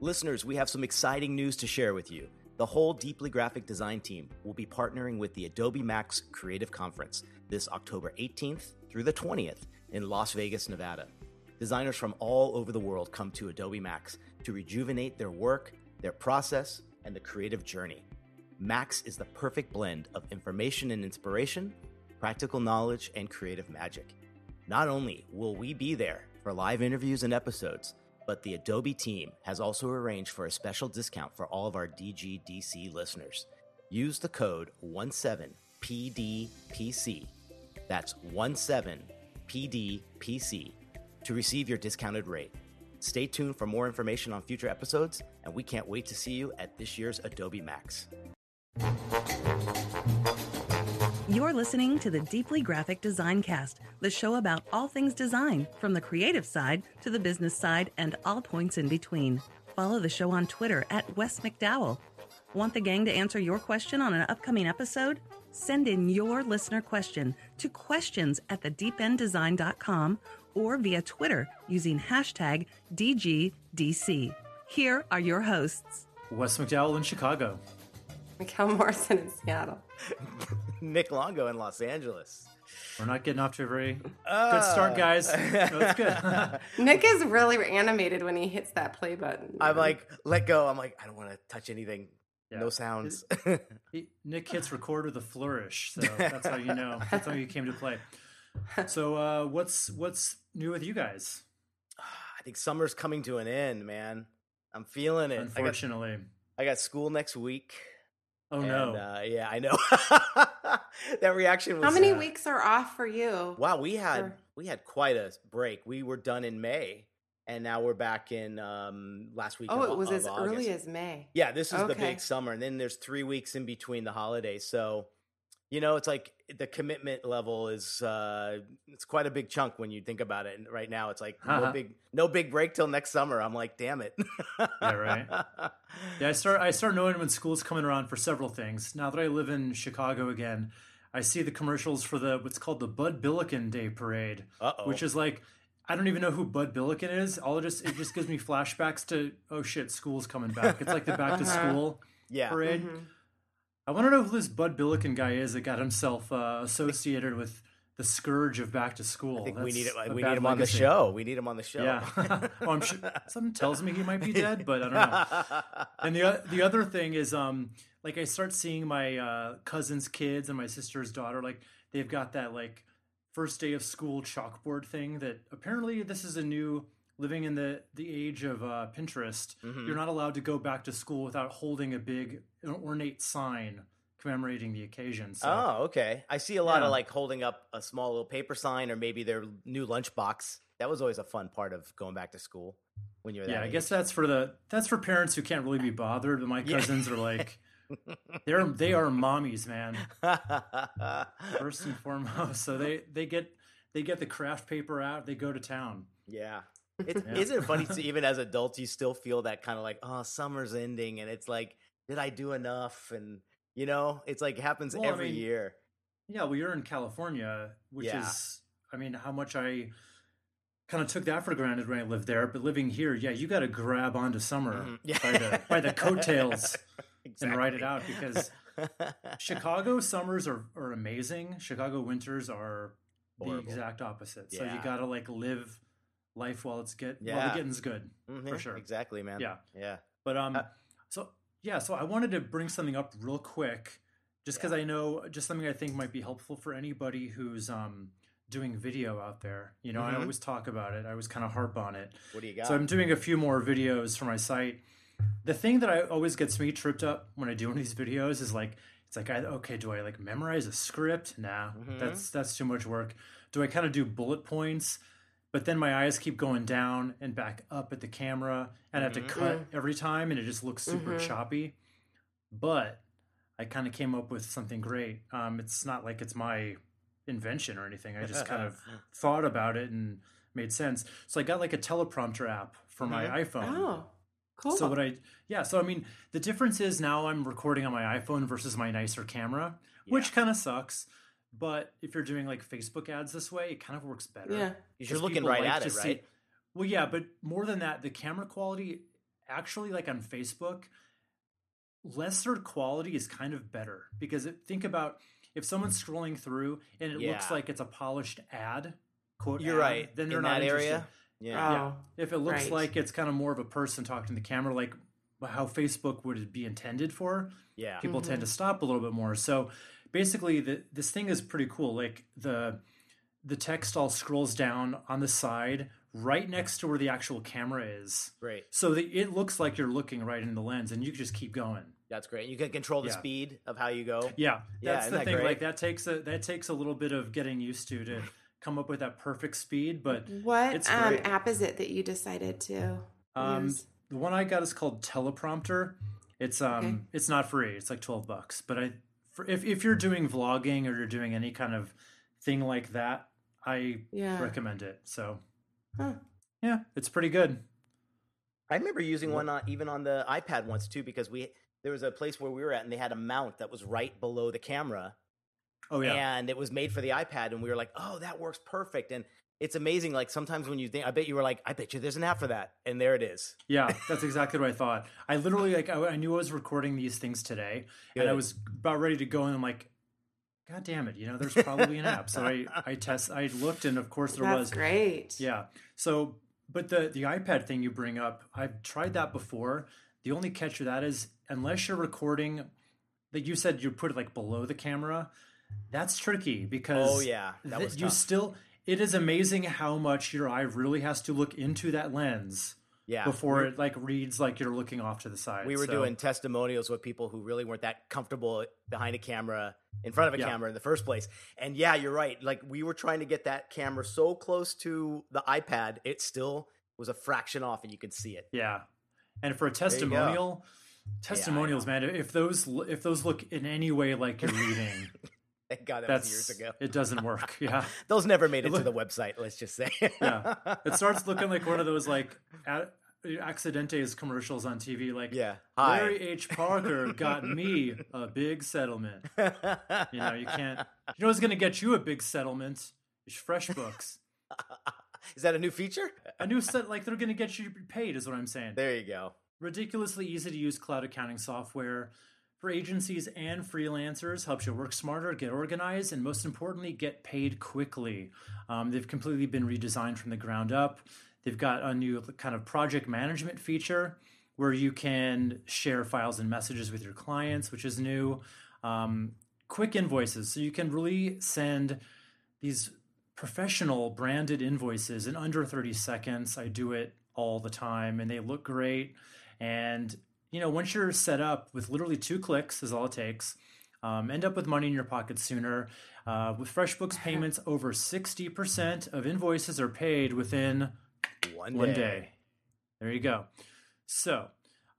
Listeners, we have some exciting news to share with you. The whole Deeply Graphic Design team will be partnering with the Adobe Max Creative Conference this October 18th through the 20th in Las Vegas, Nevada. Designers from all over the world come to Adobe Max to rejuvenate their work, their process, and the creative journey. Max is the perfect blend of information and inspiration, practical knowledge, and creative magic. Not only will we be there for live interviews and episodes, but the Adobe team has also arranged for a special discount for all of our DGDC listeners. Use the code 17PDPC. That's 17PDPC to receive your discounted rate. Stay tuned for more information on future episodes, and we can't wait to see you at this year's Adobe Max. You're listening to the Deeply Graphic Design Cast, the show about all things design, from the creative side to the business side and all points in between. Follow the show on Twitter at Wes McDowell. Want the gang to answer your question on an upcoming episode? Send in your listener question to questions at thedeependdesign.com or via Twitter using hashtag DGDC. Here are your hosts. Wes McDowell in Chicago. Mikkel Morrison in Seattle. Nick Longo in Los Angeles. We're not getting off to a very good start, guys. No, it's good. Nick is really animated when he hits that play button. I'm like, let go. I'm like, I don't want to touch anything. Yeah. No sounds. He- Nick hits record with a flourish, so that's how you know. That's how you came to play. So, uh, what's what's new with you guys? I think summer's coming to an end, man. I'm feeling it. I got, Unfortunately, I got school next week. oh and, no, Uh, yeah, I know. that reaction was. How many uh, weeks are off for you? Wow, we had we had quite a break. We were done in May, and now we're back in um, last week. Oh, of, it was as early as May. Yeah, this is the big summer, and then there's three weeks in between the holidays. So, you know, it's like the commitment level is uh it's quite a big chunk when you think about it. And right now, it's like no Uh-huh. big no big break till next summer. I'm like, damn it. Yeah, right. yeah. I start I start knowing when school's coming around for several things. Now that I live in Chicago again, I see the commercials for the what's called the Bud Billiken Day Parade, Uh-oh. which is like I don't even know who Bud Billiken is. All it just it just gives me flashbacks to oh shit, school's coming back. It's like the back to Uh-huh. school yeah. parade. Mhm. I want to know who this Bud Billiken guy is that got himself uh, associated with the scourge of back to school. I think we need it. We need him on the show. We need him on the show. Yeah. well, I'm sure, something tells me he might be dead, but I don't know. And the the other thing is, um, like I start seeing my uh, cousin's kids and my sister's daughter, like they've got that like first day of school chalkboard thing. That apparently this is a new living in the the age of uh, Pinterest. Mhm. You're not allowed to go back to school without holding a big ornate sign commemorating the occasion. So Oh, okay. I see a lot Yeah. of like holding up a small little paper sign or maybe their new lunchbox. That was always a fun part of going back to school when you're yeah, I guess that's for the that's for parents who can't really be bothered. But my Yeah. cousins are like, they're they are mommies, man. first and foremost. So they they get they get the craft paper out. They go to town. yeah. It's, Yeah. Isn't it funny to even as adults you still feel that kind of like oh summer's ending and it's like did I do enough and you know it's like happens Well, I every mean, year. Yeah, well, you're in California, which Yeah. is, I mean, how much I kind of took that for granted when I lived there. But living here, yeah, you got to grab onto summer Mhm. Yeah. by the by the coattails and ride it out because Chicago summers are, are amazing. Chicago winters are the exact opposite. So you got to like live life while it's get while Yeah. the getting's good. Mhm, sure. Exactly, man. Yeah. Yeah. But um, Uh, so yeah, so I wanted to bring something up real quick, just because I know just something I think might be helpful for anybody who's um doing video out there. You know, I Mhm. always talk about it. I always kind of harp on it. What do you got? So I'm doing a few more videos for my site. The thing that I always gets me tripped up when I do one of these videos is like it's like I, okay, do I like memorize a script? Nah, Mhm. that's that's too much work. Do I kind of do bullet points? But then my eyes keep going down and back up at the camera and I have to Mhm. cut every time and it just looks super Mhm. choppy. But I kind of came up with something great. Um, it's not like it's my invention or anything. I just kind of thought about it and made sense. So I got like a teleprompter app for my Mhm. iPhone. Oh, cool. So what I yeah, so I mean the difference is now I'm recording on my iPhone versus my nicer camera, which kind of sucks. But if you're doing like Facebook ads this way, it kind of works better. yeah. You're looking right like at to it, see- right? well, yeah, but more than that, the camera quality actually, like on Facebook, lesser quality is kind of better because it, think about if someone's scrolling through and it looks like it's a polished ad, quote, You're ad, right. Then they're in not that interested. area. Yeah. Yeah. Oh, If it looks Right. like it's kind of more of a person talking to the camera, like how Facebook would be intended for, Yeah. people tend mm-hmm. to stop a little bit more. So basically, the, this thing is pretty cool. Like the the text all scrolls down on the side, right next to where the actual camera is, Great. so that it looks like you're looking right in the lens, and you can just keep going. That's great. You can control the Yeah. speed of how you go. Yeah, Yeah, that's isn't the that thing. great? Like that takes a that takes a little bit of getting used to to come up with that perfect speed, but what It's um, app is it that you decided to Um, use? the one I got is called Teleprompter. It's um, Okay. it's not free. It's like twelve bucks. But I, for, if if you're doing vlogging or you're doing any kind of thing like that, I Yeah. recommend it. So Huh. yeah, it's pretty good. I remember using one on, even on the iPad once too, because we there was a place where we were at and they had a mount that was right below the camera, Oh yeah, and it was made for the iPad, and we were like, oh, that works perfect. And it's amazing. Like sometimes when you think, I bet you were like, I bet you there's an app for that, and there it is. yeah, that's exactly what I thought. I literally like I, I knew I was recording these things today, and I was about ready to go, and I'm like. God damn it! You know, there's probably an app. So I, I test, I looked, and of course there That's was. great. Yeah. So, but the the iPad thing you bring up, I've tried that before. The only catch to that is unless you're recording, that you said you put it like below the camera, that's tricky because Oh yeah, that th- was you still. It is amazing how much your eye really has to look into that lens yeah. before it like reads like you're looking off to the side. we were So, doing testimonials with people who really weren't that comfortable behind a camera in front of a Yeah. camera in the first place and yeah you're right like we were trying to get that camera so close to the ipad it still was a fraction off and you could see it Yeah, and for a testimonial, testimonials, man, if those if those look in any way like you're reading, thank god that that's was years ago. it doesn't work. Yeah. those never made it to look- the website let's just say. Yeah. It starts looking like one of those like a- accidentes commercials on tv like yeah. Larry h. Parker got me a big settlement. You know you can't you know what's going to get you a big settlement? Is freshbooks. Is that a new feature? A new set like they're going to get you paid is what i'm saying. There you go. Ridiculously easy to use cloud accounting software for agencies and freelancers helps you work smarter get organized and most importantly get paid quickly. Um, they've completely been redesigned from the ground up. They've got a new kind of project management feature where you can share files and messages with your clients which is new. Um, quick invoices. So you can really send these professional branded invoices in under 30 seconds. I do it all the time and they look great. And you know, once you're set up with literally two clicks is all it takes. Um, end up with money in your pocket sooner. Uh, with FreshBooks payments, over 60% of invoices are paid within one day, one day. There you go. So,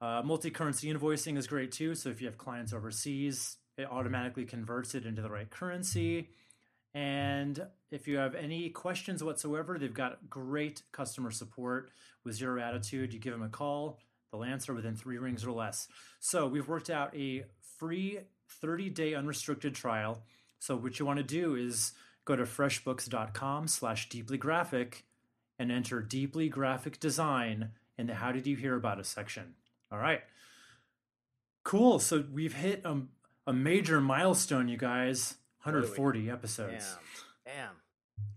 uh, multi currency invoicing is great too. So, if you have clients overseas, it automatically converts it into the right currency. And if you have any questions whatsoever, they've got great customer support with zero attitude. You give them a call, they'll answer within three rings or less. So, we've worked out a free 30 day unrestricted trial. So, what you want to do is go to freshbooks.com slash deeply graphic and enter deeply graphic design in the how did you hear about us section. All right. Cool. So we've hit a, a major milestone, you guys. are we? 140 episodes. damn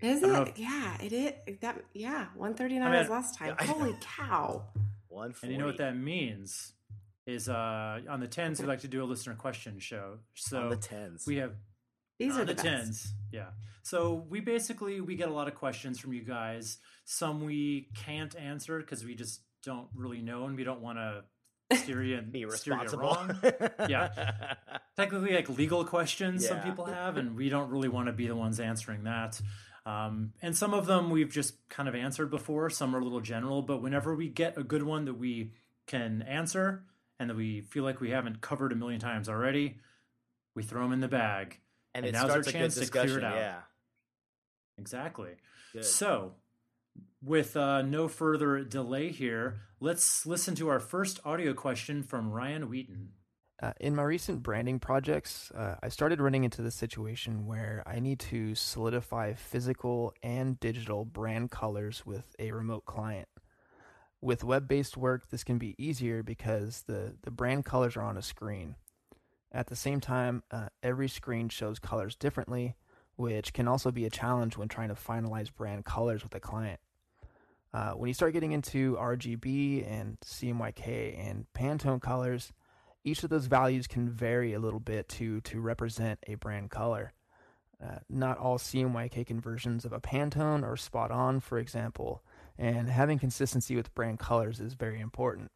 damn Is I don't know it? Yeah, it is. That yeah, one thirty nine I mean, was last time. I know. Holy cow! One And you know what that means is uh on the 10s we like to do a listener question show. So on the tens we have These are the, the tens. Yeah. So we basically we get a lot of questions from you guys. Some we can't answer because we just don't really know and we don't want to steer you and be steer you responsible wrong. Yeah. technically like legal questions some people have and we don't really want to be the ones answering that Um, and some of them we've just kind of answered before. Some are a little general, but whenever we get a good one that we can answer and that we feel like we haven't covered a million times already, we throw them in the bag. And, And it now's our starts a good chance to clear it out. Yeah. Exactly. Good. So, with uh, no further delay here, let's listen to our first audio question from Ryan Wheaton. Uh, in my recent branding projects, uh, I started running into the situation where I need to solidify physical and digital brand colors with a remote client. With web based work, this can be easier because the, the brand colors are on a screen. At the same time, uh, every screen shows colors differently, which can also be a challenge when trying to finalize brand colors with a client. Uh, when you start getting into RGB and CMYK and Pantone colors, each of those values can vary a little bit to to represent a brand color. Uh, not all CMYK conversions of a Pantone are spot on, for example, and having consistency with brand colors is very important.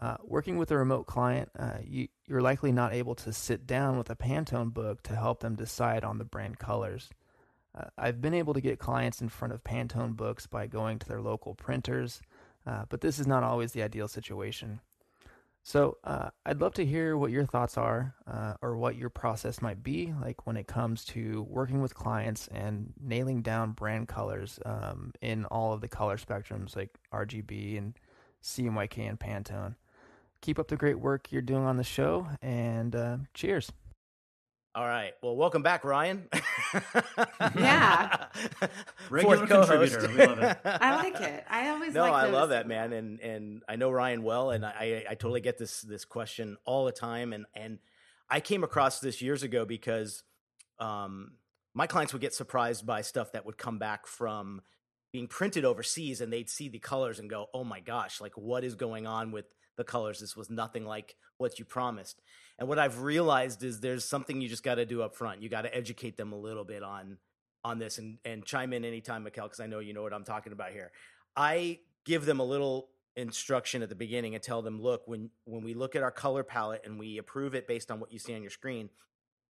Uh, working with a remote client, uh, you, you're likely not able to sit down with a Pantone book to help them decide on the brand colors. Uh, I've been able to get clients in front of Pantone books by going to their local printers, uh, but this is not always the ideal situation. So, uh, I'd love to hear what your thoughts are uh, or what your process might be like when it comes to working with clients and nailing down brand colors um, in all of the color spectrums like RGB and CMYK and Pantone. Keep up the great work you're doing on the show and uh, cheers. All right. Well, welcome back, Ryan. Yeah. Regular Fourth contributor. We love it. I like it. I always no, like I love that man, and and I know Ryan well, and I I totally get this this question all the time, and and I came across this years ago because um my clients would get surprised by stuff that would come back from being printed overseas, and they'd see the colors and go, oh my gosh, like what is going on with the colors? This was nothing like what you promised. And what I've realized is there's something you just got to do up front. You got to educate them a little bit on on this and and chime in anytime, Mikkel, because I know you know what I'm talking about here. I give them a little instruction at the beginning and tell them, look, when when we look at our color palette and we approve it based on what you see on your screen,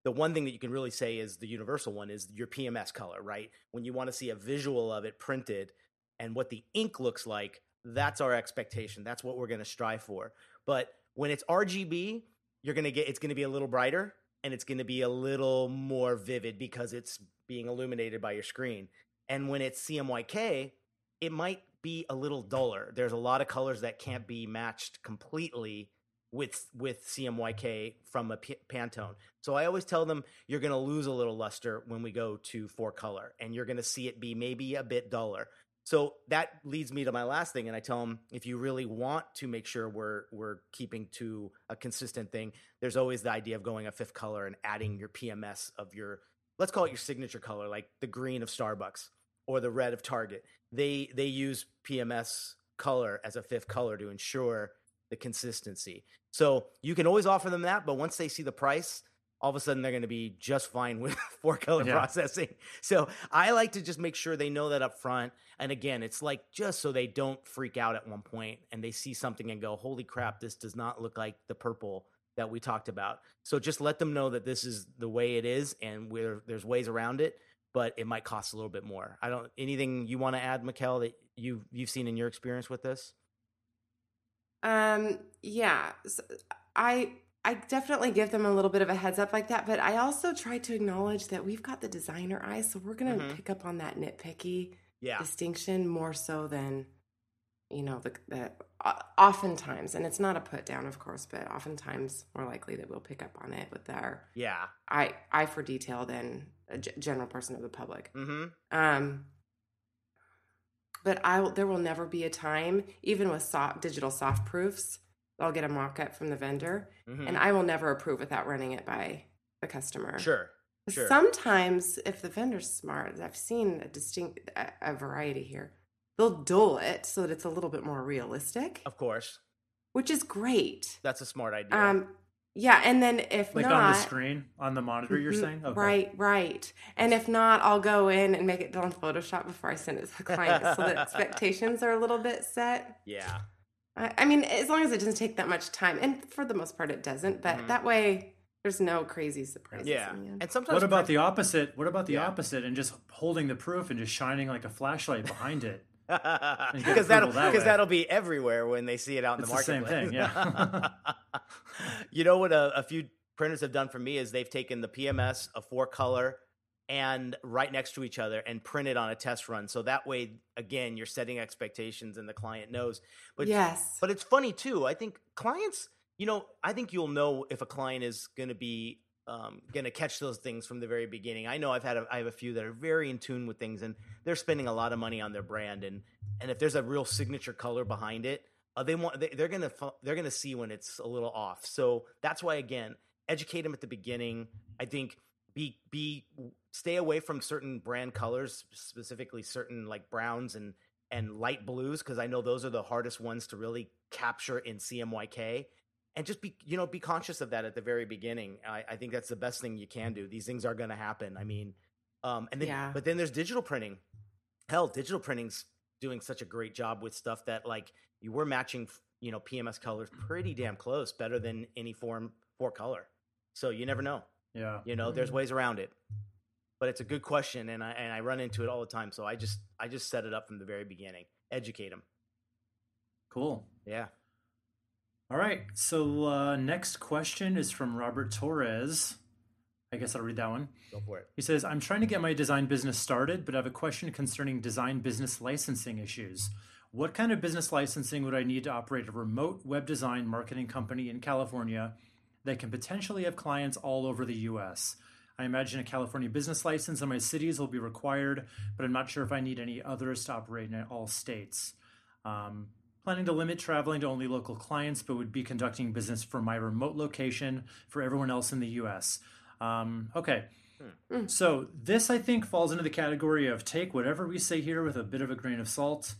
the one thing that you can really say is the universal one is your PMS color, right? When you want to see a visual of it printed and what the ink looks like, that's our expectation. That's what we're going to strive for. But when it's RGB, you're going to get it's going to be a little brighter and it's going to be a little more vivid because it's being illuminated by your screen. And when it's CMYK, it might be a little duller. There's a lot of colors that can't be matched completely with with CMYK from a P- Pantone. So I always tell them you're going to lose a little luster when we go to four color and you're going to see it be maybe a bit duller. So that leads me to my last thing and I tell them if you really want to make sure we're we're keeping to a consistent thing, there's always the idea of going a fifth color and adding your PMS of your let's call it your signature color like the green of Starbucks or the red of Target. They they use PMS color as a fifth color to ensure the consistency. So you can always offer them that, but once they see the price, all of a sudden they're going to be just fine with four color Yeah. processing. So I like to just make sure they know that up front. And again, it's like just so they don't freak out at one point and they see something and go, "Holy crap, this does not look like the purple that we talked about." So just let them know that this is the way it is and where there's ways around it, but it might cost a little bit more. I don't anything you want to add, Mikkel, that you've you've seen in your experience with this? Um, yeah, s I I definitely give them a little bit of a heads up like that, but I also try to acknowledge that we've got the designer eye, so we're gonna Mhm. pick up on that nitpicky Yeah. distinction more so than you know the the oftentimes, and it's not a put down, of course, but oftentimes more likely that we'll pick up on it with our Yeah. eye eye for detail than a g- general person of the public. Mhm. Um, but I will, there will never be a time, even with soft, digital soft proofs, I'll get a mock up from the vendor, Mhm. and I will never approve without running it by the customer. Sure. Sure. Sometimes, if the vendor's smart, I've seen a distinct a, a variety here. They'll dull it so that it's a little bit more realistic, Of course. which is great. That's a smart idea. Um, yeah, and then if Like not, on the screen, on the monitor, you're Mhm. saying? Okay. Right, right. And if not, I'll go in and make it on Photoshop before I send it to the client so that expectations are a little bit set. yeah. I, I mean, as long as it doesn't take that much time, and for the most part, it doesn't. But Mhm. that way, There's no crazy surprises. Yeah, in the end. and sometimes What about print- the opposite? What about the Yeah. opposite and just holding the proof and just shining like a flashlight behind it? because that'll approval that because that'll be everywhere when they see it out in It's the the same thing, yeah. you know what a, a few printers have done for me is they've taken the PMS, a four color, and right next to each other and printed on a test run. So that way, again, you're setting expectations and the client knows. But yes. but it's funny too. I think clients, you know, I think you'll know if a client is going to be um, going to catch those things from the very beginning. I know I've had a, I have a few that are very in tune with things, and they're spending a lot of money on their brand. And and if there's a real signature color behind it, uh, they want they, they're gonna they're gonna see when it's a little off. So that's why again, educate them at the beginning. I think be be stay away from certain brand colors, specifically certain like browns and and light blues, because I know those are the hardest ones to really capture in CMYK. And just be you know be conscious of that at the very beginning. I, I think that's the best thing you can do. These things are going to happen. I mean, um, and then Yeah. but then there's digital printing. Hell, digital printing's doing such a great job with stuff that like you were matching you know PMS colors pretty damn close, better than any form for color. So you never know. Yeah. You know, there's ways around it. But it's a good question, and I and I run into it all the time. So I just I just set it up from the very beginning. Educate them. Cool. Yeah. All right. So uh, next question is from Robert Torres. I guess I'll read that one. Go for it. He says, I'm trying to get my design business started, but I have a question concerning design business licensing issues. What kind of business licensing would I need to operate a remote web design marketing company in California that can potentially have clients all over the US? I imagine a California business license in my cities will be required, but I'm not sure if I need any others to operate in all states. Um, planning to limit traveling to only local clients, but would be conducting business from my remote location for everyone else in the US. Um, okay. So this, I think, falls into the category of take whatever we say here with a bit of a grain of salt.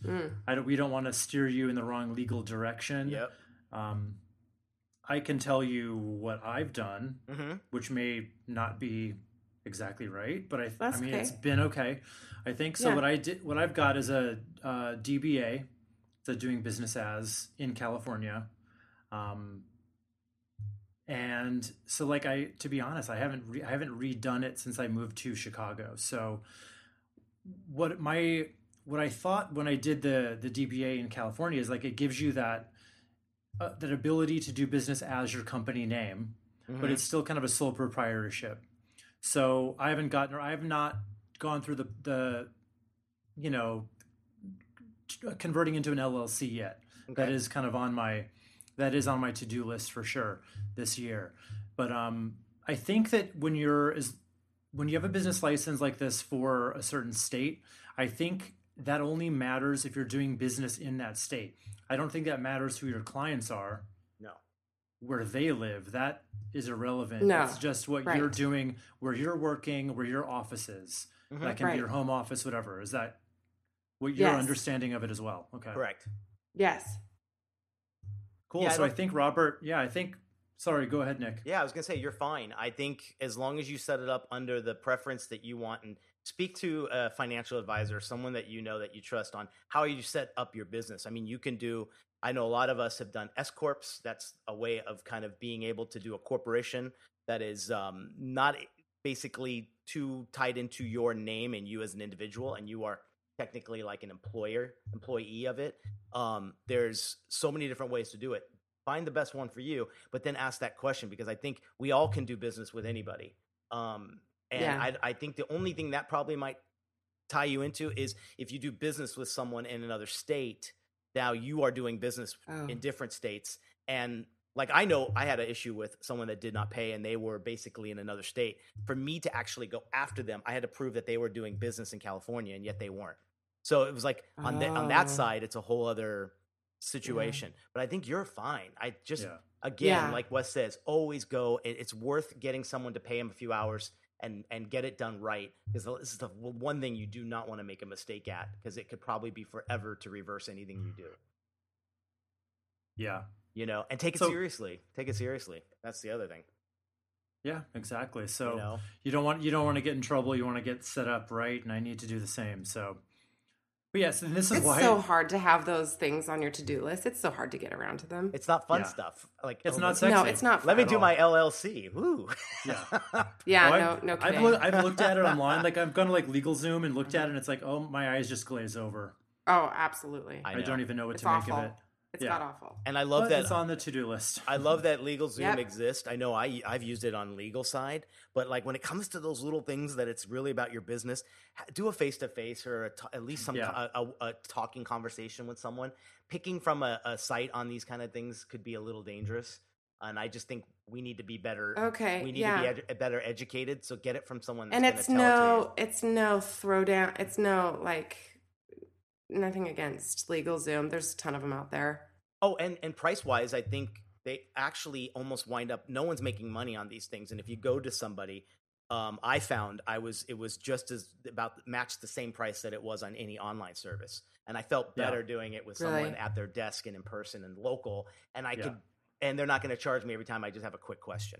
I don't. We don't want to steer you in the wrong legal direction. Yep. Um, I can tell you what I've done, Mm-hmm. which may not be exactly right, but I, That's I mean, okay. it's been okay. I think so. Yeah. What I did, what I've got is a, uh DBA, so doing business as in California, um, and so like I, to be honest, I haven't re- I haven't redone it since I moved to Chicago. So what my what I thought when I did the the DBA in California is like it gives you that uh, that ability to do business as your company name, but it's still kind of a sole proprietorship. So I haven't gotten or I have not gone through the the you know t- converting into an LLC yet. That Okay. is kind of on my that is on my to do list for sure this year. But um, I think that when you're is when you have a business license like this for a certain state, I think that only matters if you're doing business in that state. I don't think that matters who your clients are, No. where they live. That is irrelevant. No, It's just what you're doing, where you're working, where your office is. Mm-hmm. That can Right. be your home office, whatever. Is that what your Yes. understanding of it as well? Okay. Correct. Yes. Cool. Yeah, so I don't- think Robert, yeah, I think sorry, go ahead, Nick. Yeah, I was gonna say you're fine. I think as long as you set it up under the preference that you want and speak to a financial advisor, someone that you know that you trust on how you set up your business. I mean, you can do. I know a lot of us have done S corps. That's a way of kind of being able to do a corporation that is um, not basically too tied into your name and you as an individual, and you are technically like an employer employee of it. Um, there's so many different ways to do it. Find the best one for you, but then ask that question because I think we all can do business with anybody. Um, and Yeah. I, I think the only thing that probably might tie you into is if you do business with someone in another state. Now you are doing business Oh. in different states, and like I know I had an issue with someone that did not pay, and they were basically in another state. For me to actually go after them, I had to prove that they were doing business in California, and yet they weren't. So it was like on that on that Oh. side, it's a whole other situation. But I think you're fine. I just Yeah. again, Yeah. like Wes says, always go. It's worth getting someone to pay him a few hours and and get it done right because this is the one thing you do not want to make a mistake at because it could probably be forever to reverse anything you do. Yeah. You know, and take it So- seriously. Take it seriously. That's the other thing. Yeah, exactly. So know? you don't want you don't want to get in trouble. You want to get set up right, and I need to do the same. So But yes, and this is why It's why so hard to have those things on your to-do list. It's so hard to get around to them. It's not fun Yeah. stuff. Like it's oh, not let- sexy. no, it's not. Let me fun do at my. LLC. Woo. Yeah. Yeah, Oh, no, I've, no I've, kidding. look, I've looked at it online. Like I've gone to like LegalZoom and looked at it, and it's like, oh, my eyes just glaze over. oh, absolutely. I I, don't even know what It's to awful. make of it. It's Yeah. not awful. and I love But that it's on the to-do list. I love that LegalZoom Yep. exists. I know I I've used it on legal side, but like when it comes to those little things that it's really about your business, do a face to face or a t- at least some Yeah. a, a, a talking conversation with someone. Picking from a, a site on these kind of things could be a little dangerous, and I just think we need to be better. Okay, we need yeah. to be edu- better educated. So get it from someone. That's and it's tell it to you. no, it's no throwdown. It's no like nothing against LegalZoom. There's a ton of them out there. Oh, and and price wise, I think they actually almost wind up. No one's making money on these things, and if you go to somebody, um, I found I was it was just as about matched the same price that it was on any online service, and I felt Yeah. better doing it with Really? someone at their desk and in person and local, and I Yeah. could. And they're not going to charge me every time I just have a quick question.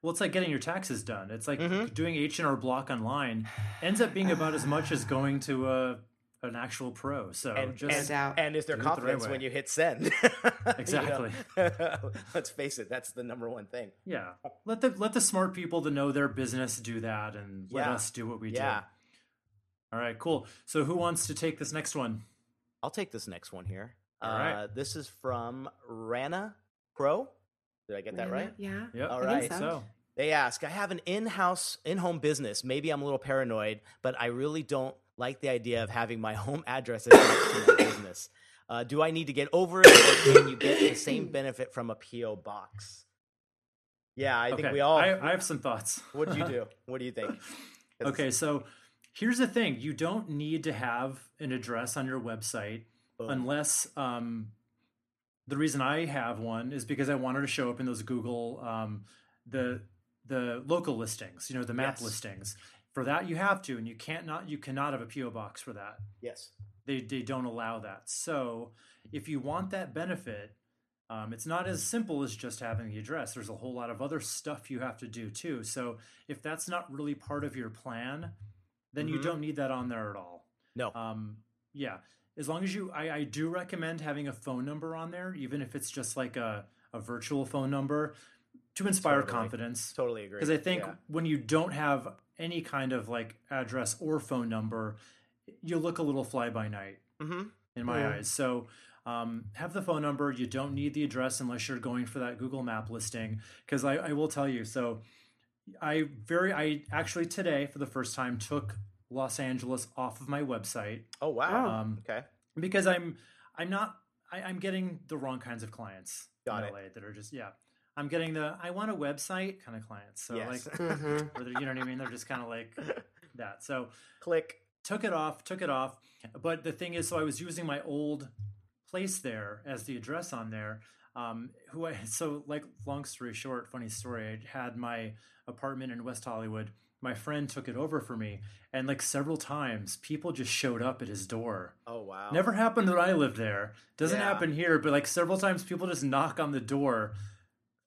Well, it's like getting your taxes done. It's like Mhm. doing H and R Block online ends up being about as much as going to a an actual pro. So and, just and, doubt. and is there do it the right confidence when you hit send? You know? Exactly. Let's face it, that's the number one thing. yeah, let the let the smart people that know their business do that, and let Yeah. us do what we Yeah. do. All right, cool. So who wants to take this next one? I'll take this next one here. All uh, right. This is from Rana Pro. Did I get that right? Yeah. Yep. All I think so. So They ask, I have an in house, in home business. Maybe I'm a little paranoid, but I really don't like the idea of having my home address to my business. Uh, do I need to get over it, or can you get the same benefit from a P.O. box? Yeah, I think okay, we all. I, I have some thoughts. what do you do? What do you think? Okay, so here's the thing: you don't need to have an address on your website Boom. unless um, the reason I have one is because I wanted to show up in those Google um, the the local listings, you know, the map Yes. listings. For that, you have to, and you can't not you cannot have a PO box for that. Yes. They they don't allow that. So if you want that benefit, um, it's not as simple as just having the address. There's a whole lot of other stuff you have to do too. So if that's not really part of your plan, then you Mhm. don't need that on there at all. No. Um, yeah, as long as you, I, I do recommend having a phone number on there, even if it's just like a, a virtual phone number to inspire Totally. confidence. Totally agree. Because I think Yeah. when you don't have any kind of like address or phone number, you look a little fly by night Mhm. in my Yeah. eyes. So um, have the phone number. You don't need the address unless you're going for that Google Map listing. Because I, I will tell you, so I very I actually today for the first time took Los Angeles off of my website Oh wow. Oh. um, okay. because I'm I'm not I, I'm getting the wrong kinds of clients Got in it. LA that are just yeah. I'm getting the I want a website kind of clients. So Yes. like Mhm. you know what I mean? They're just kind of like that. So Click. took it off, took it off. But the thing is, so I was using my old place there as the address on there. Um, who I so like long story short, funny story. I had my apartment in West Hollywood. My friend took it over for me, and like several times, people just showed up at his door. Oh wow. Never happened that I lived there. Doesn't Yeah. happen here, but like several times, people just knock on the door,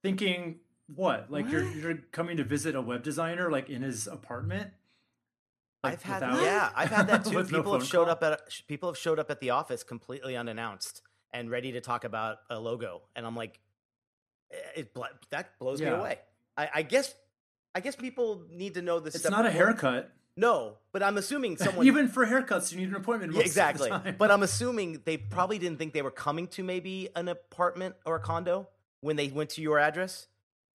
thinking, "What? Like you're you're coming to visit a web designer like in his apartment?" Like, I've had without- yeah, I've had that too. with no people have showed call? up at people have showed up at the office completely unannounced and ready to talk about a logo, and I'm like, eh, it that blows me away. I, I guess I guess people need to know this. It's not a haircut. No, but I'm assuming someone Even for haircuts, you need an appointment. Yeah, most exactly. Of the time. But I'm assuming they probably didn't think they were coming to maybe an apartment or a condo when they went to your address.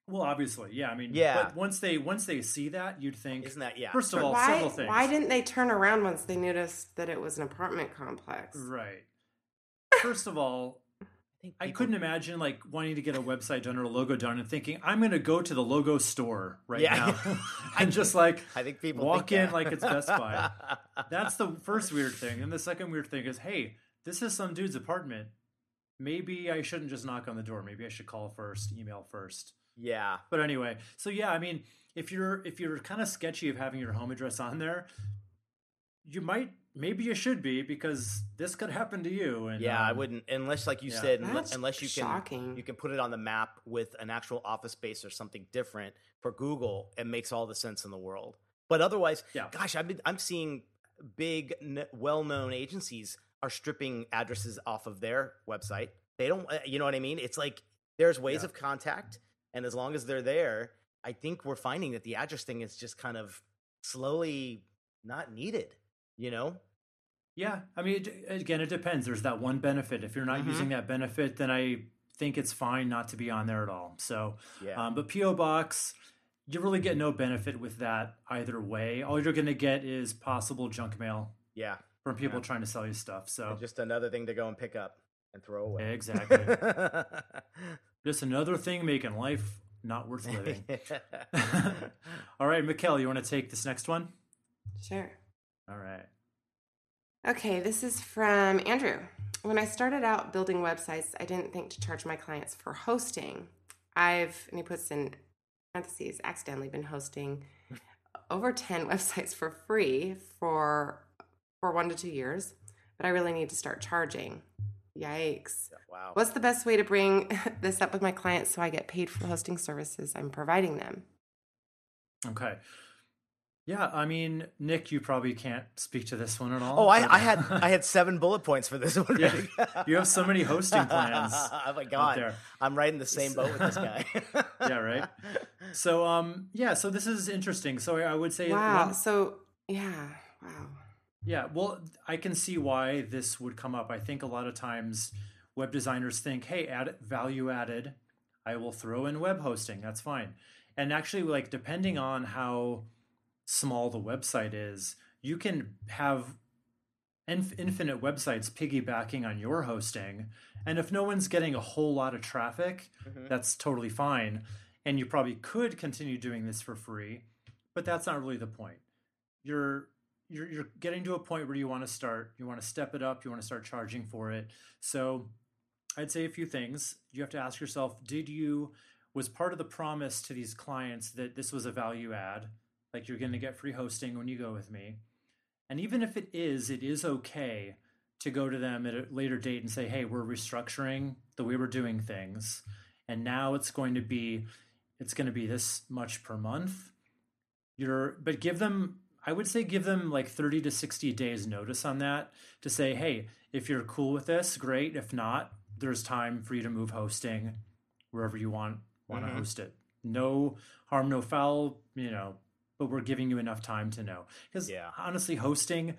well, obviously, yeah. I mean, Yeah. But once they once they see that, you'd think. Isn't that yeah? First of all, why, several things. why didn't they turn around once they noticed that it was an apartment complex? Right. First of all, think I couldn't imagine like wanting to get a website done or a logo done and thinking I'm going to go to the logo store right Yeah. now and just like I think people walk think in like it's Best Buy. That's the first weird thing, and the second weird thing is, hey, this is some dude's apartment. Maybe I shouldn't just knock on the door. Maybe I should call first, email first. yeah. But anyway, so yeah, I mean, if you're if you're kind of sketchy of having your home address on there, you might maybe you should be because this could happen to you. And Yeah, I um, wouldn't unless, like you yeah. said, That's unless you can shocking. you can put it on the map with an actual office space or something different for Google. It makes all the sense in the world. But otherwise, Yeah. gosh, I've been I'm seeing big, n- well-known agencies are stripping addresses off of their website. They don't, uh, you know what I mean? It's like there's ways Yeah. of contact, and as long as they're there, I think we're finding that the address thing is just kind of slowly not needed. You know? Yeah, I mean, it, again, it depends. There's that one benefit. If you're not Mhm. using that benefit, then I think it's fine not to be on there at all. So, Yeah. um, but PO box, you really get no benefit with that either way. All you're going to get is possible junk mail yeah. From people Yeah. trying to sell you stuff. So, And just another thing to go and pick up and throw away. exactly, just another thing making life not worth living. all right, Mikkel, you want to take this next one? Sure. All right. Okay, this is from Andrew. When I started out building websites, I didn't think to charge my clients for hosting. I've, and he puts in parentheses, accidentally been hosting over 10 websites for free for for one to two years, but I really need to start charging. Yikes. wow. What's the best way to bring this up with my clients so I get paid for the hosting services I'm providing them? Okay. Yeah, I mean, Nick, you probably can't speak to this one at all. Oh, I, but- I had I had seven bullet points for this one. Yeah, you have so many hosting plans oh my god, there. I'm right in the same boat with this guy. Yeah, right. So, um, yeah, so this is interesting. So I would say, Wow. one- So, yeah. Wow. Yeah, well, I can see why this would come up. I think a lot of times web designers think, hey, add value added, I will throw in web hosting. That's fine. And actually, like, depending on how small the website is, you can have inf- infinite websites piggybacking on your hosting. And if no one's getting a whole lot of traffic, Mhm. that's totally fine. And you probably could continue doing this for free, but that's not really the point. You're you're you're getting to a point where you want to start, you want to step it up, you want to start charging for it. So I'd say a few things. You have to ask yourself, did you was part of the promise to these clients that this was a value add, like you're going to get free hosting when you go with me? And even if it is, it is okay to go to them at a later date and say, "Hey, we're restructuring the way we're doing things, and now it's going to be it's going to be this much per month." You're but give them I would say give them like 30 to 60 days notice on that to say, "Hey, if you're cool with this, great. If not, there's time for you to move hosting wherever you want want Mhm. to host it. No harm, no foul, you know, but we're giving you enough time to know. Because Yeah. honestly, hosting,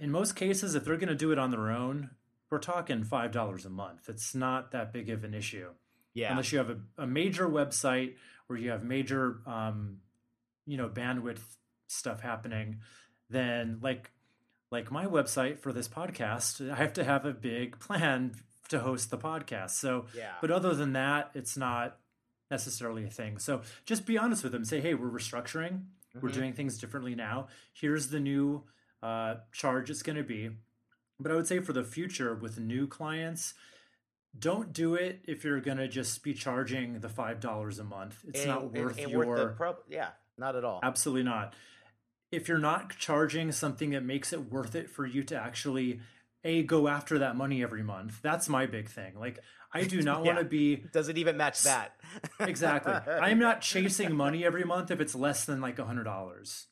in most cases, if they're going to do it on their own, we're talking $5 a month. It's not that big of an issue. yeah, Unless you have a, a major website where you have major, um, you know, bandwidth stuff happening, then like, like my website for this podcast, I have to have a big plan to host the podcast. So, yeah. but other than that, it's not necessarily a thing. So just be honest with them. Say, hey, we're restructuring. We're Mhm. doing things differently now. Here's the new uh, charge it's going to be. But I would say for the future with new clients, don't do it if you're going to just be charging the $5 a month. It's not Ain't- ain't- worth your. worth the pro- yeah, not at all. Absolutely not. If you're not charging something that makes it worth it for you to actually a go after that money every month, that's my big thing. Like I do not want to be Does it even match that? exactly. I'm not chasing money every month if it's less than like a hundred dollars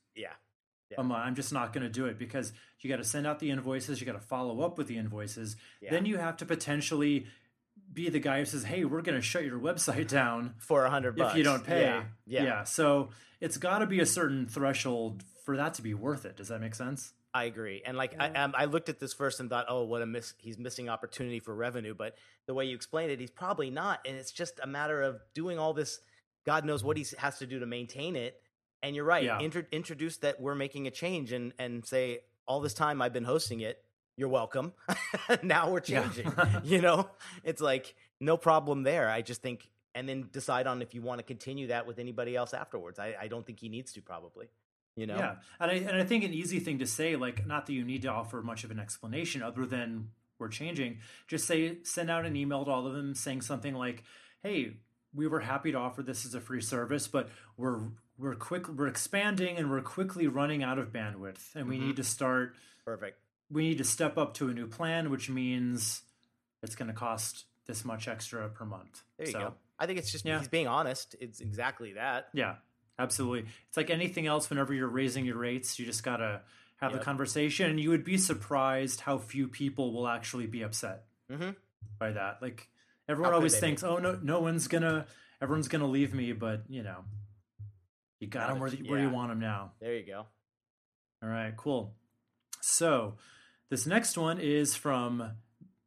Yeah, month. I'm just not going to do it because you got to send out the invoices, you got to follow up with the invoices. Yeah. Then you have to potentially be the guy who says, "Hey, we're going to shut your website down." for a hundred bucks if you don't pay. Yeah, yeah. So it's got to be a certain threshold for that to be worth it. Does that make sense? I agree. And like I, um, I looked at this first and thought, oh, what a miss! He's missing opportunity for revenue. But the way you explained it, he's probably not. And it's just a matter of doing all this. God knows what he has to do to maintain it. And you're right. Yeah. Intro- introduce that we're making a change and and say all this time I've been hosting it. You're welcome. now we're Yeah. changing. you know, it's like no problem there. I just think, and then decide on if you want to continue that with anybody else afterwards. I, I don't think he needs to probably. You know. Yeah, and I and I think an easy thing to say, like, not that you need to offer much of an explanation other than we're changing. Just say send out an email to all of them saying something like, "Hey, we were happy to offer this as a free service, but we're we're quick we're expanding and we're quickly running out of bandwidth, and we Mhm. need to start. Perfect. We need to step up to a new plan, which means it's going to cost this much extra per month. There you So, go. I think it's just Yeah. he's being honest. It's exactly that. Yeah, absolutely. It's like anything else. Whenever you're raising your rates, you just gotta have the Yep. conversation, and you would be surprised how few people will actually be upset Mhm. by that. Like everyone always be? thinks, "Oh no, no one's gonna, everyone's gonna leave me," but you know, you got them where, the, where you want them now. There you go. All right, cool. So this next one is from,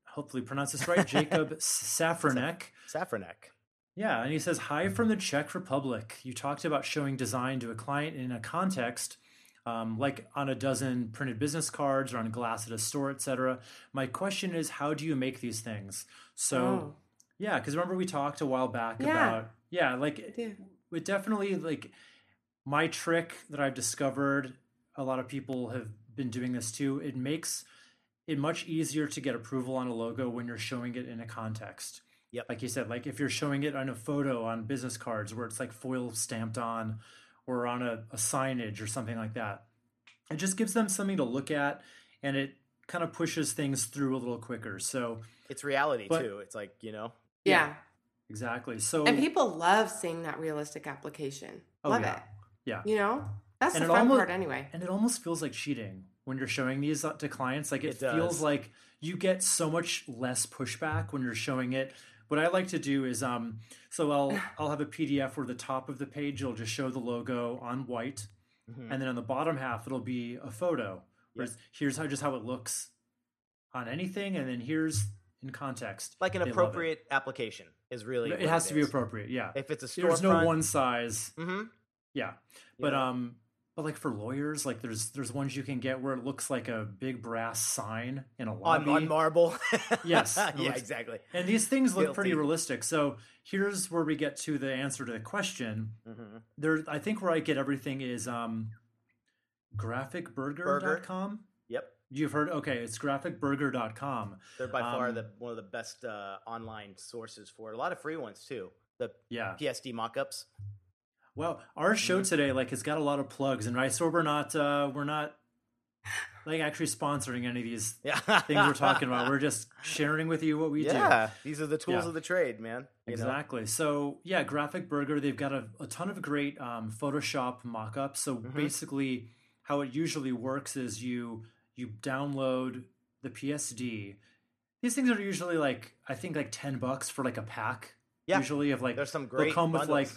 hopefully pronounce this right, Jacob Safranek. Safranek. Yeah, and he says, Hi from the Czech Republic. You talked about showing design to a client in a context, um, like on a dozen printed business cards or on glass at a store, etc. My question is, how do you make these things? So, Oh. yeah, because remember we talked a while back Yeah. about, yeah, like it, it definitely, like my trick that I've discovered, a lot of people have been doing this too. It makes it much easier to get approval on a logo when you're showing it in a context Yep. like you said, like if you're showing it on a photo on business cards where it's like foil stamped on or on a, a signage or something like that, it just gives them something to look at and it kind of pushes things through a little quicker. So, It's reality But- too. It's like you know. Yeah. exactly. So, And people love seeing that realistic application. Oh, love yeah. it. yeah. You know? That's And the it fun almost- part anyway. And it almost feels like cheating when you're showing these to clients. Like it, It feels like you get so much less pushback when you're showing it. What I like to do is, um, so I'll I'll have a PDF where the top of the page will just show the logo on white, Mhm. and then on the bottom half it'll be a photo. Whereas here's how just how it looks on anything, and then here's in context. like an They appropriate application is really. It has to be appropriate. Yeah. If it's a storefront, There's no one size. Mhm. Yeah. But Yeah. um but like for lawyers, like there's there's ones you can get where it looks like a big brass sign in a on, lobby. on marble. Yes, yeah, looks- exactly. and these things look pretty realistic. So here's where we get to the answer to the question. hmm There I think where I get everything is um graphicburger.com. Yep, You've heard okay, it's graphicburger.com. they're by far Um, the one of the best uh, online sources for it. A lot of free ones too. The Yeah. PSD mockups. Well, our show Mm-hmm. today, like, it's got a lot of plugs, and right, so we're not, uh, we're not, like, actually sponsoring any of these things we're talking about. We're just sharing with you what we do. yeah, these are the tools Yeah. of the trade, man. You know? Exactly. So yeah, Graphic Burger, they've got a, a ton of great um, Photoshop mock-ups. So Mhm. basically, how it usually works is you you download the PSD. These things are usually like I think like ten bucks for like a pack. Yeah. Usually of like There's some they'll great come with like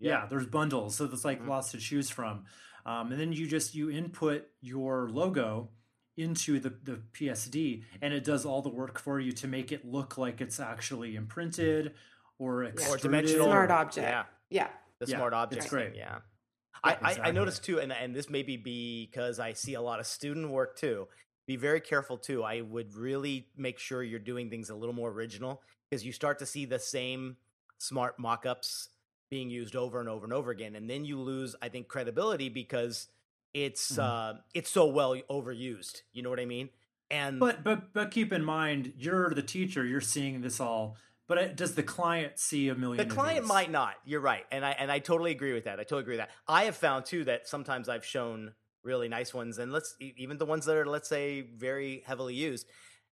bundles. yeah. there's bundles so there's like Mhm. lots to choose from um, and then you just you input your logo into the, the psd and it does all the work for you to make it look like it's actually imprinted or or dimensional. Smart object. Yeah, Yeah. the Yeah, smart object. it's objects. thing, great. Yeah. Yeah, I, I, I noticed too, and, and this may be because I see a lot of student work too. Be very careful too. I would really make sure you're doing things a little more original because you start to see the same smart mock-ups being used over and over and over again, and then you lose, I think, credibility because it's Mhm. uh, it's so well overused. You know what I mean? And But but but keep in mind, you're the teacher. You're seeing this all. But it, does the client see a million? the client might not you're right and i and i totally agree with that i totally agree with that i have found too that sometimes i've shown really nice ones and let's even the ones that are let's say very heavily used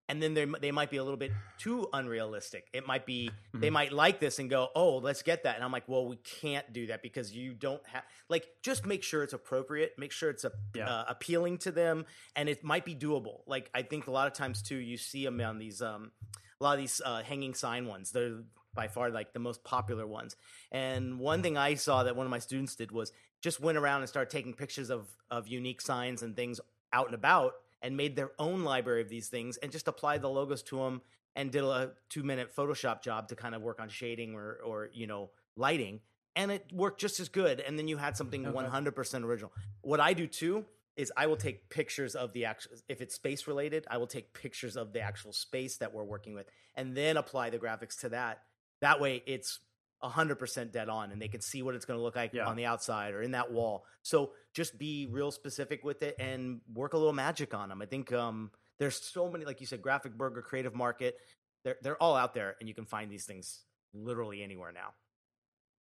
and then they they might be a little bit too unrealistic. It might be they Mhm. might like this and go oh let's get that. And i'm like well we can't do that because you don't have like just make sure it's appropriate make sure it's a, Yeah. uh, appealing to them and it might be doable. Like i think a lot of times too you see them on these um a lot of these uh, hanging sign ones. They're by far like the most popular ones. And one thing i saw that one of my students did was just went around and started taking pictures of of unique signs and things out and about and made their own library of these things and just applied the logos to them and did a two minute photoshop job to kind of work on shading or or you know lighting and it worked just as good and then you had something Okay. 100% original what i do too is i will take pictures of the actual if it's space related i will take pictures of the actual space that we're working with and then apply the graphics to that that way it's 100% dead on and they can see what it's going to look like Yeah. on the outside or in that wall so just be real specific with it and work a little magic on them i think um there's so many like you said graphic burger creative market they're, they're all out there and you can find these things literally anywhere now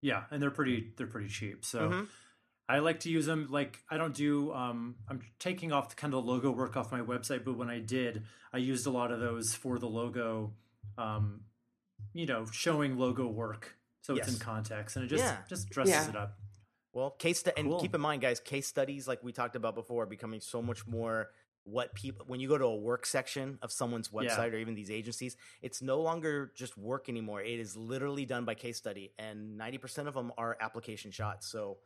Yeah, and they're pretty they're pretty cheap. So Mhm. I like to use them. Like I don't do. Um, I'm taking off the kind of logo work off my website, but when I did, I used a lot of those for the logo. Um, you know, showing logo work, so it's in context, and it just Yeah. just dresses Yeah. it up. Well, case stu- and keep in mind, guys, case studies like we talked about before are becoming so much more what people when you go to a work section of someone's Yeah. website or even these agencies, it's no longer just work anymore. It is literally done by case study, and ninety percent of them are application shots. So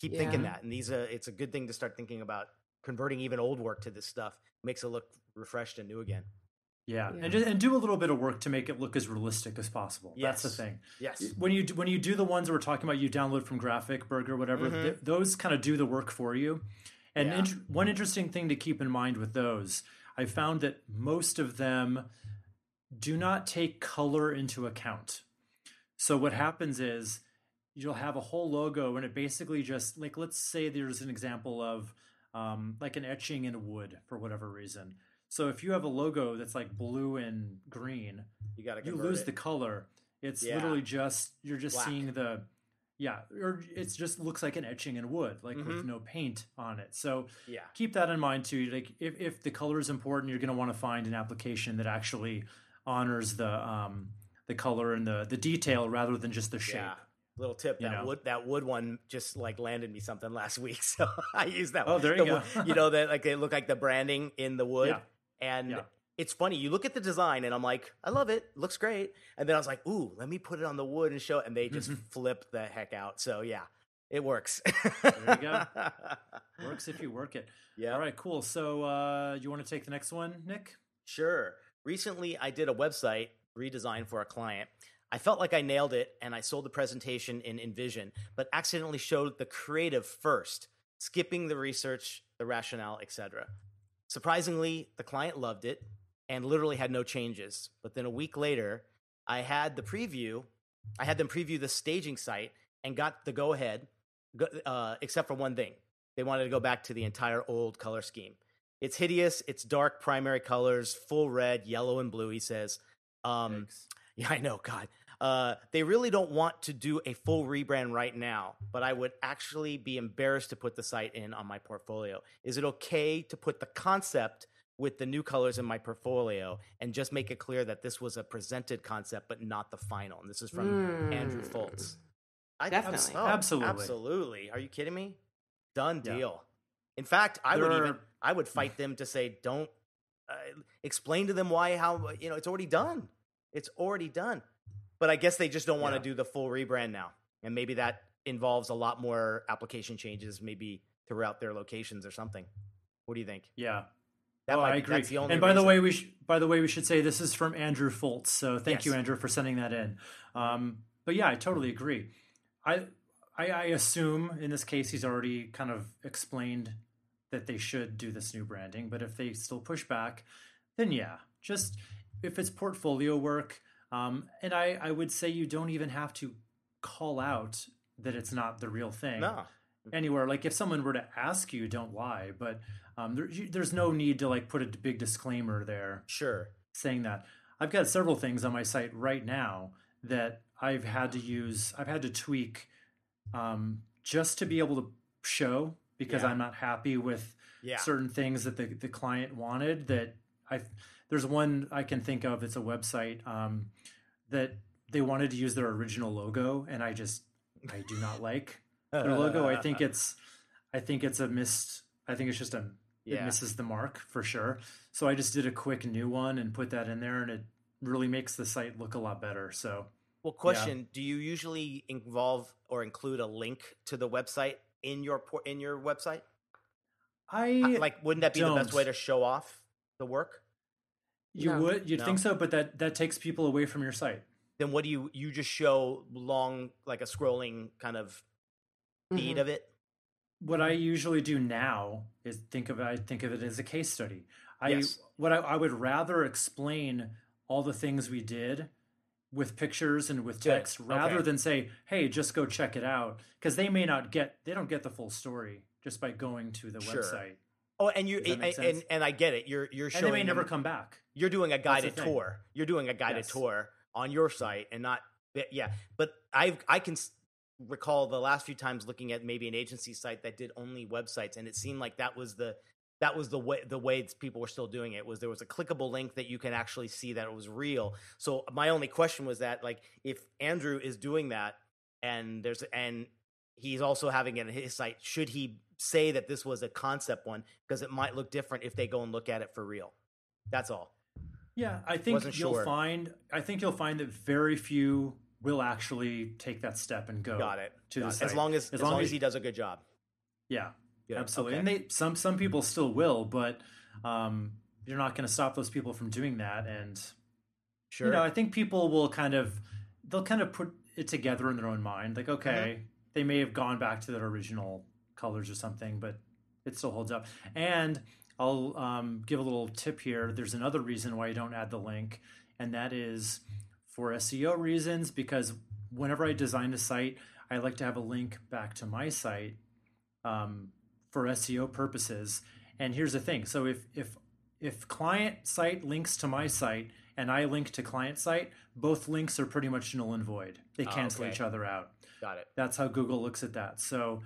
keep thinking that, and these are it's a good thing to start thinking about converting even old work to this stuff. Makes it look refreshed and new again. Yeah, Yeah. and just, and do a little bit of work to make it look as realistic as possible. That's the thing. Yes. When you when you do the ones that we're talking about, you download from Graphic Burger, whatever. Mhm. th- those kind of do the work for you. And Yeah. int- one interesting thing to keep in mind with those, I found that most of them do not take color into account. So what happens is you'll have a whole logo, and it basically just like let's say there's an example of um, like an etching in wood for whatever reason. So if you have a logo that's like blue and green, You got to you lose the color. It's Yeah. literally just you're just Black. seeing the yeah, or it just looks like an etching in wood, like with Mhm. no paint on it. So yeah. keep that in mind too. Like if, if the color is important, you're going to want to find an application that actually honors the um the color and the the detail rather than just the shape. Yeah. Little tip You that know? wood that wood one just like landed me something last week, so I used that. Oh, one. there you The go. you know that like they look like the branding in the wood, Yeah. And Yeah. it's funny. You look at the design, and I'm like, I love it, looks great. And then I was like, Ooh, let me put it on the wood and show. it. And they just flip the heck out. So yeah, it works. There you go. Works if you work it. yeah. All right, cool. So uh you want to take the next one, Nick? Sure. Recently, I did a website redesign for a client. I felt like I nailed it and I sold the presentation in InVision, but accidentally showed the creative first, skipping the research, the rationale, etc. Surprisingly, the client loved it and literally had no changes. But then a week later, I had the preview, I had them preview the staging site and got the go ahead, uh, except for one thing. They wanted to go back to the entire old color scheme. It's hideous. It's dark primary colors, full red, yellow, and blue. He says, um, Yikes. "Yeah, I know, God. Uh, they really don't want to do a full rebrand right now, but I would actually be embarrassed to put the site in on my portfolio. Is it okay to put the concept with the new colors in my portfolio and just make it clear that this was a presented concept, but not the final?" And this is from Andrew Mm. Foltz. I, Definitely. oh, Absolutely. absolutely. Are you kidding me? Done Yeah. deal. In fact, I would There even I would fight them to say, don't uh, explain to them why how you know it's already done. It's already done. But I guess they just don't want to Yeah. do the full rebrand now, and maybe that involves a lot more application changes, maybe throughout their locations or something. What do you think? Yeah. That oh, might I be- agree. that's the only and by the way, we sh- by the way we should say this is from Andrew Foltz. So thank you, Andrew, for sending that in. Um, but yeah, I totally agree. I, I I assume in this case he's already kind of explained that they should do this new branding. But if they still push back, then yeah, just if it's portfolio work. Um, and I, I would say you don't even have to call out that it's not the real thing no, anywhere. Like if someone were to ask you, don't lie. But um, there, you, there's no need to like put a big disclaimer there sure, saying that. I've got several things on my site right now that I've had to use. I've had to tweak um, just to be able to show because Yeah. I'm not happy with yeah, certain things that the, the client wanted that I there's one I can think of it's a website um, that they wanted to use their original logo and I just I do not like their logo. I think it's I think it's a missed I think it's just a it misses the mark for sure. So I just did a quick new one and put that in there and it really makes the site look a lot better so Well, question: Do you usually involve or include a link to the website in your in your website? I Like, wouldn't that be the best way to show off the work? You No. would you'd No. think so but that that takes people away from your site Then what do you you just show long like a scrolling kind of feed Mhm. of it? what I usually do now is think of it. I think of it as a case study. I Yes. what I, I would rather explain all the things we did with pictures and with Good. text rather Okay. than say, "Hey, just go check it out," because they may not get they don't get the full story just by going to the Sure. website, Oh, and you and, and, and I get it. You're you're and showing they may never come back. You're doing a guided tour. You're doing a guided Yes. tour on your site and not yeah. But I I can recall the last few times looking at maybe an agency site that did only websites, and it seemed like that was the that was the way the way people were still doing it was there was a clickable link that you can actually see that it was real. So my only question was that like if Andrew is doing that and there's and he's also having it in his site. Should he say that this was a concept one because it might look different if they go and look at it for real? That's all. Yeah, I think Wasn't you'll sure. find. I think you'll find that very few will actually take that step and go. Got it. To Got the it. As long as as, long, as he does a good job. Yeah, Good. absolutely. Okay. And they some some people still will, but um, you're not going to stop those people from doing that. And Sure. you know, I think people will kind of they'll kind of put it together in their own mind. Like, okay, Mm-hmm. They may have gone back to their original colors or something, but it still holds up. And I'll um, give a little tip here. There's another reason why you don't add the link, and that is for SEO reasons. Because whenever I design a site, I like to have a link back to my site um, for SEO purposes. And here's the thing: so if if if client site links to my site and I link to client site, both links are pretty much null and void. They Oh, cancel okay. each other out. Got it. That's how Google looks at that. So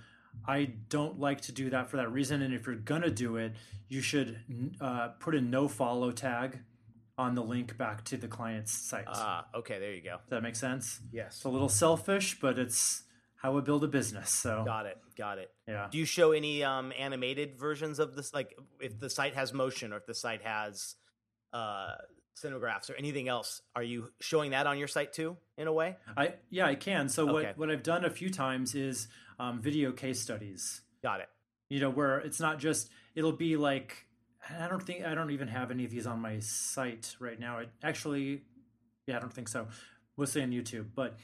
I don't like to do that for that reason. And if you're gonna do it, you should uh, put a no follow tag on the link back to the client's site. Ah, okay. There you go. Does that make sense? Yes. It's a little selfish, but it's how we build a business. So Got it. Got it. yeah. Do you show any um, animated versions of this? Like, if the site has motion or if the site has uh, cinemagraphs or anything else, are you showing that on your site too? In a way. I yeah, I can. So Okay. what what I've done a few times is um, video case studies. Got it. You know, where it's not just it'll be like I don't think I don't even have any of these on my site right now. It actually, yeah, I don't think so. Mostly on YouTube, but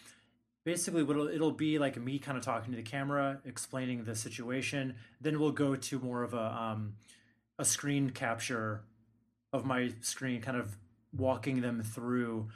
basically, what it'll, it'll be like me kind of talking to the camera, explaining the situation. Then we'll go to more of a um, a screen capture of my screen, kind of walking them through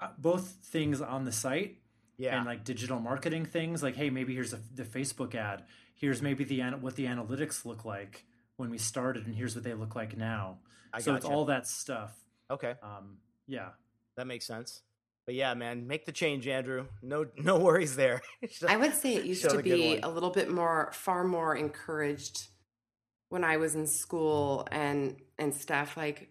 uh, both things on the site Yeah. and like digital marketing things like hey maybe here's a, the facebook ad here's maybe the what the analytics look like when we started and here's what they look like now I so it's all that stuff okay. um yeah That makes sense. But yeah, man, make the change, Andrew. No, no worries there. I would say it used to be one. a little bit more, far more encouraged when I was in school and and stuff. Like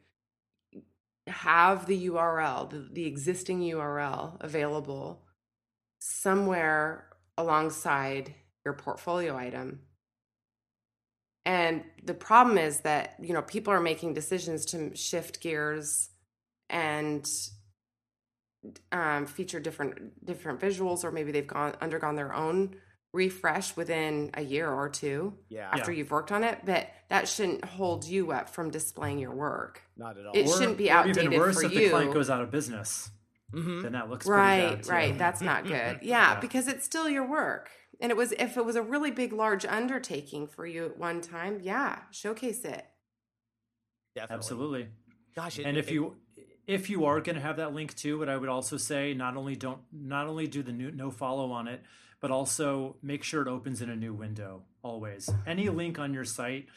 have the URL, the, the existing URL available somewhere alongside your portfolio item. And the problem is that you know people are making decisions to shift gears and um, feature different different visuals, or maybe they've gone undergone their own refresh within a year or two Yeah. after you've worked on it. But that shouldn't hold you up from displaying your work. Not at all. It shouldn't be or even outdated worse for if the client you. goes out of business Mhm. then that looks Right, bad, right. That's not good. Yeah, because it's still your work. And it was if it was a really big, large undertaking for you at one time, yeah, showcase it. Definitely. absolutely Gosh, it, and if it- you if you are going to have that link too what i would also say not only don't not only do the new, no follow on it but also make sure it opens in a new window always any link on your site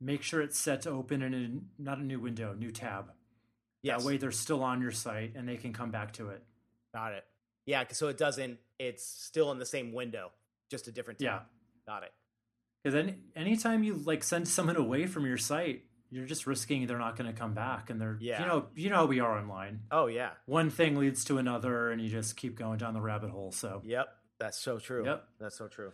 make sure it's set to open in a not a new window new tab yes, that way they're still on your site and they can come back to it got it. Yeah, so it doesn't. It's still in the same window, just a different Yeah. Got it. because any anytime you like send someone away from your site you're just risking they're not going to come back and they're Yeah. you know you know how we are online Oh yeah. one thing leads to another and you just keep going down the rabbit hole so Yep. That's so true. Yep. That's so true.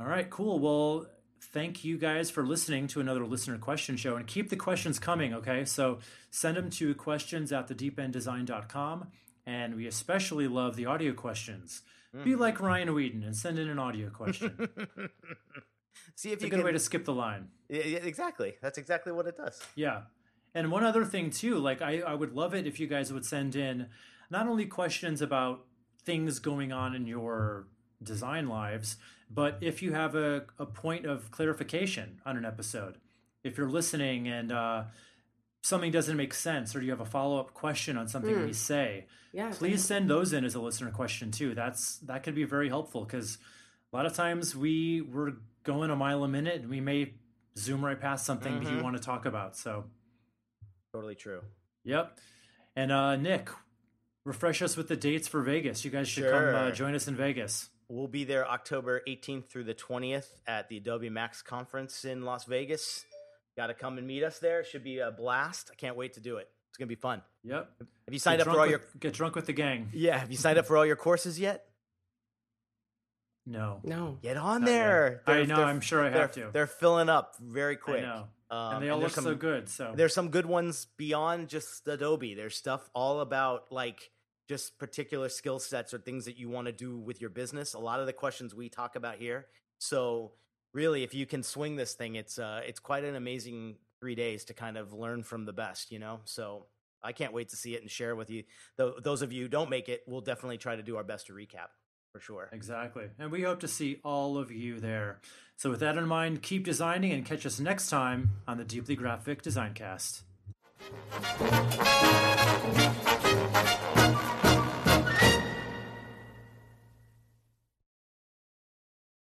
All right, cool. Well, thank you guys for listening to another listener question show and keep the questions coming, okay? So send them to questions at thedeependdesign.com. And we especially love the audio questions. Be Mm-hmm. like Ryan Whedon and send in an audio question. See if it's a you good can. way to skip the line. Yeah, exactly. That's exactly what it does. Yeah. And one other thing too, like I, I would love it if you guys would send in not only questions about things going on in your design lives, but if you have a, a point of clarification on an episode, if you're listening and uh, something doesn't make sense or you have a follow-up question on something we say, Yeah. please send those in as a listener question too. That's that could be very helpful because a lot of times we we're going a mile a minute and we may zoom right past something that you Mhm. want to talk about. So Totally true. Yep. And uh, Nick, refresh us with the dates for Vegas. You guys should come uh, join us in Vegas. We'll be there October 18th through the 20th at the Adobe Max conference in Las Vegas. Got to come and meet us there. It should be a blast. I can't wait to do it. It's gonna be fun. Yep. Have you signed Get up for all drunk your? get drunk with the gang. Yeah. Have you signed up for all your courses yet? No. No. Get on Not there. I know, I'm sure I they're- have to. They're filling up very I quick. know. Um, and they all there's look so good. So There's some good ones beyond just Adobe. There's stuff all about like just particular skill sets or things that you want to do with your business. A lot of the questions we talk about here. So really, if you can swing this thing, it's uh, it's quite an amazing three days to kind of learn from the best. You know, so I can't wait to see it and share with you. Those of you who don't make it, we'll definitely try to do our best to recap for sure. Exactly. And we hope to see all of you there. So, with that in mind, keep designing and catch us next time on the Deeply Graphic Design Cast.